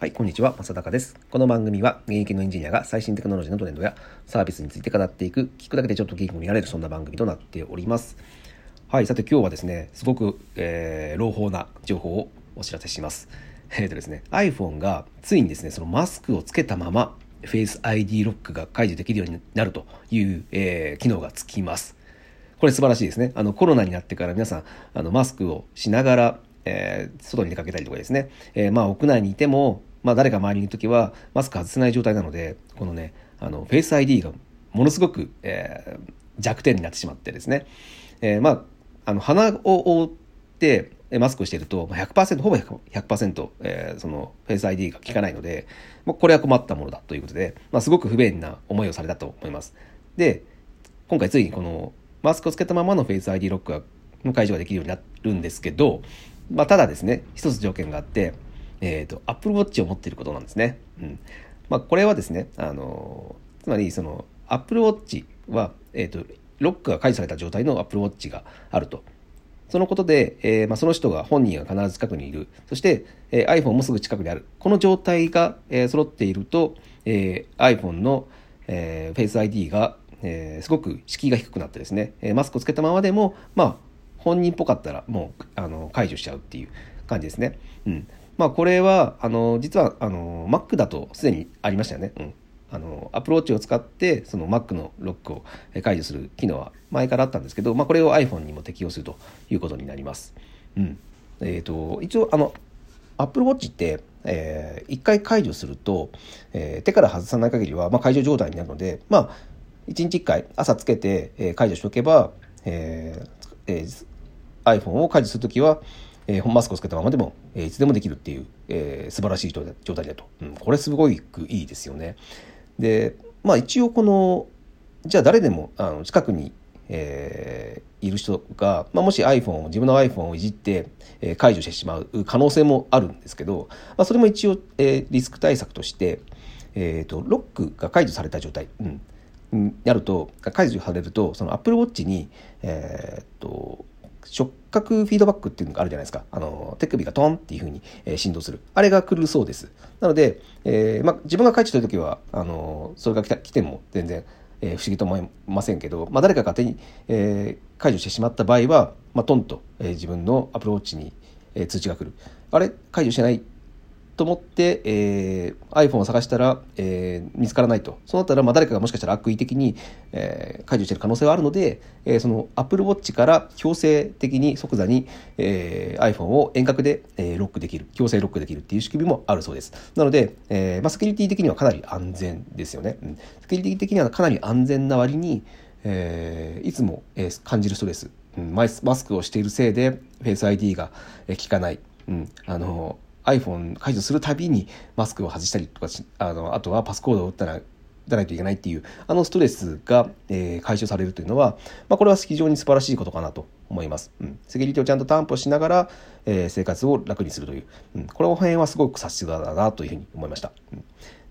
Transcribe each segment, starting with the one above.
はい、こんにちは、正隆です。この番組は現役のエンジニアが最新テクノロジーのトレンドやサービスについて語っていく、聞くだけでちょっと元気になれる、そんな番組となっております。はい、さて今日はですね、すごく、えー、朗報な情報をお知らせします。えーとですね、iPhone がついにですね、そのマスクをつけたまま Face ID ロックが解除できるようになるという、えー、機能がつきます。これ素晴らしいですね。あのコロナになってから皆さんあのマスクをしながら、えー、外に出かけたりとかですね、えー、まあ屋内にいてもまあ、誰か周りにいる時はマスク外せない状態なのでこのねあのフェイス ID がものすごく、えー、弱点になってしまってですね、えー、まああの鼻を覆ってマスクをしていると100%ほぼ100%、えー、そのフェイス ID が効かないので、まあ、これは困ったものだということで、まあ、すごく不便な思いをされたと思います。で今回ついにこのマスクをつけたままのフェイス ID ロックの解除ができるようになるんですけど、まあ、ただですね一つ条件があってえっ、ー、と、Apple Watch を持っていることなんですね。うん。まあ、これはですね、あの、つまり、その、Apple Watch は、えっ、ー、と、ロックが解除された状態の Apple Watch があると。そのことで、えーまあ、その人が本人が必ず近くにいる。そして、えー、iPhone もすぐ近くにある。この状態が、えー、揃っていると、えー、iPhone の、えー、Face ID が、えー、すごく敷居が低くなってですね、えー、マスクをつけたままでも、まあ、本人っぽかったらもうあの解除しちゃうっていう感じですね。うん。まあ、これは、あの、実は、あの、Mac だとすでにありましたよね。うん。あの、アプローチを使って、その Mac のロックを解除する機能は前からあったんですけど、まあ、これを iPhone にも適用するということになります。うん。えっ、ー、と、一応、あの、Apple Watch って、えー、一回解除すると、えー、手から外さない限りは、まあ、解除状態になるので、まあ、一日一回朝つけて、えー、解除しておけば、えーえー、iPhone を解除するときは、えー、マスクをつけたままでも、えー、いつでもできるっていう、えー、素晴らしい状態だと、うん、これすごいいいですよね。でまあ一応このじゃあ誰でもあの近くに、えー、いる人が、まあ、もし iPhone を自分の iPhone をいじって、えー、解除してしまう可能性もあるんですけど、まあ、それも一応、えー、リスク対策として、えーと、ロックが解除された状態、うん、になると解除されるとその Apple Watch に、えーと触覚フィードバックっていうのがあるじゃないですか。あの、手首がトンっていう風に、えー、振動する。あれが来るそうです。なので、えー、まあ、自分が帰ってるときは、あの、それが来た来ても全然、えー、不思議と思いませんけど、まあ、誰かが手に、えー、解除してしまった場合は、まあ、トンと、えー、自分のアプローチに、えー、通知が来る。あれ？解除してない？と思って、えー、iPhone を探したら、えー、見つからないと。そうなったら、まあ、誰かがもしかしたら悪意的に、えー、解除している可能性はあるので、えー、その Apple Watch から強制的に即座に、えー、iPhone を遠隔で、えー、ロックできる、強制ロックできるっていう仕組みもあるそうです。なので、えーまあ、セキュリティ的にはかなり安全ですよね。うん、セキュリティ的にはかなり安全な割に、えー、いつも、えー、感じるストレス、うん、マスクをしているせいで Face ID が、え、効かない。うん、あの iPhone 解除するたびにマスクを外したりとかあのあとはパスコードを打ったら打たないといけないっていうあのストレスが、えー、解消されるというのは、まあ、これは非常に素晴らしいことかなと思います。うん、セキュリティをちゃんと担保しながら、えー、生活を楽にするという、うん、この辺はすごくさすがだなというふうに思いました。うん、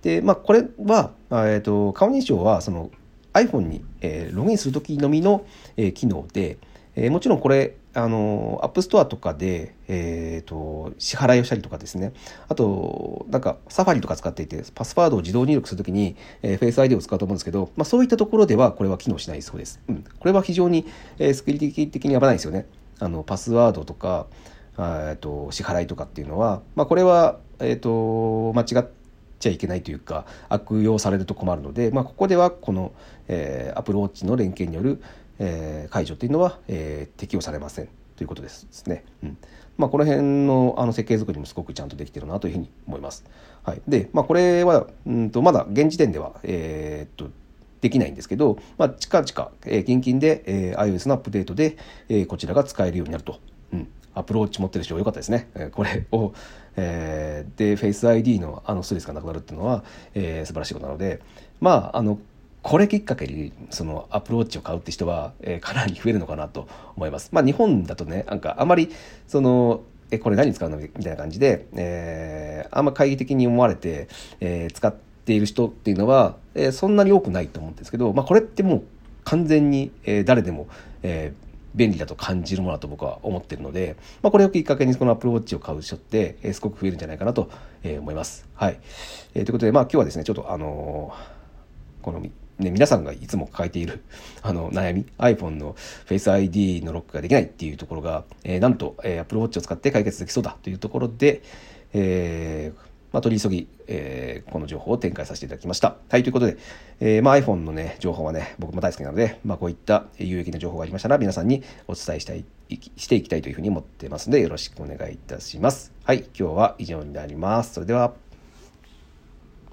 で、まあ、これは、えーと、顔認証はその iPhone に、えー、ログインするときのみの、え、機能で、え、もちろんこれあの、 App Store とかで、えっ、ー、と、支払いをしたりとかですね。あと、なんか、 Safari とか使っていて、パスワードを自動入力するときに、えー、 Face ID を使うと思うんですけど、まあ、そういったところでは、これは機能しないそうです。うん。これは非常に、えー、セキュリティ的に危ないですよね。あの、パスワードとか、えっと、支払いとかっていうのは、まあ、これは、えっ、と、間違っちゃいけないというか、悪用されると困るので、まあ、ここでは、この、えー、アプローチの連携による、えー、解除というのは、えー、適用されませんということですね。うんまあ、この辺のあの設計作りもすごくちゃんとできてるなというふうに思います。はい、で、まあ、これはうんとまだ現時点では、えー、っとできないんですけど、まあ、近々、えー、近々で、えー、iOS のアップデートで、えー、こちらが使えるようになると。うん、アプローチ持ってる人よかったですね。えー、これを、えー、で、Face ID のあのストレスがなくなるっていうのは、えー、素晴らしいことなので、まあ、あの、これきっかけにそのアプローチを買うって人は、えー、かなり増えるのかなと思います。まあ日本だとね、なんかあまりそのえ、これ何使うのみたいな感じで、えー、あんま懐疑的に思われて、えー、使っている人っていうのは、えー、そんなに多くないと思うんですけど、まあこれってもう完全に、えー、誰でも、えー、便利だと感じるものだと僕は思ってるので、まあ、これをきっかけにこの Apple Watch を買う人って、えー、すごく増えるんじゃないかなと、えー、思います。はい。えー、ということで、まあ今日はですね、ちょっとあの、このね、皆さんがいつも抱えている あの悩み iPhone の Face ID のロックができないっていうところが、えー、なんと、えー、Apple Watch を使って解決できそうだというところで、えーまあ、取り急ぎ、えー、この情報を展開させていただきました。はい、ということで、えー、まあ、iPhone のね、情報はね、僕も大好きなので、まあ、こういった有益な情報がありましたら、皆さんにお伝えしたい、していきたいというふうに思ってますので、よろしくお願いいたします。はい、今日は以上になります。それでは。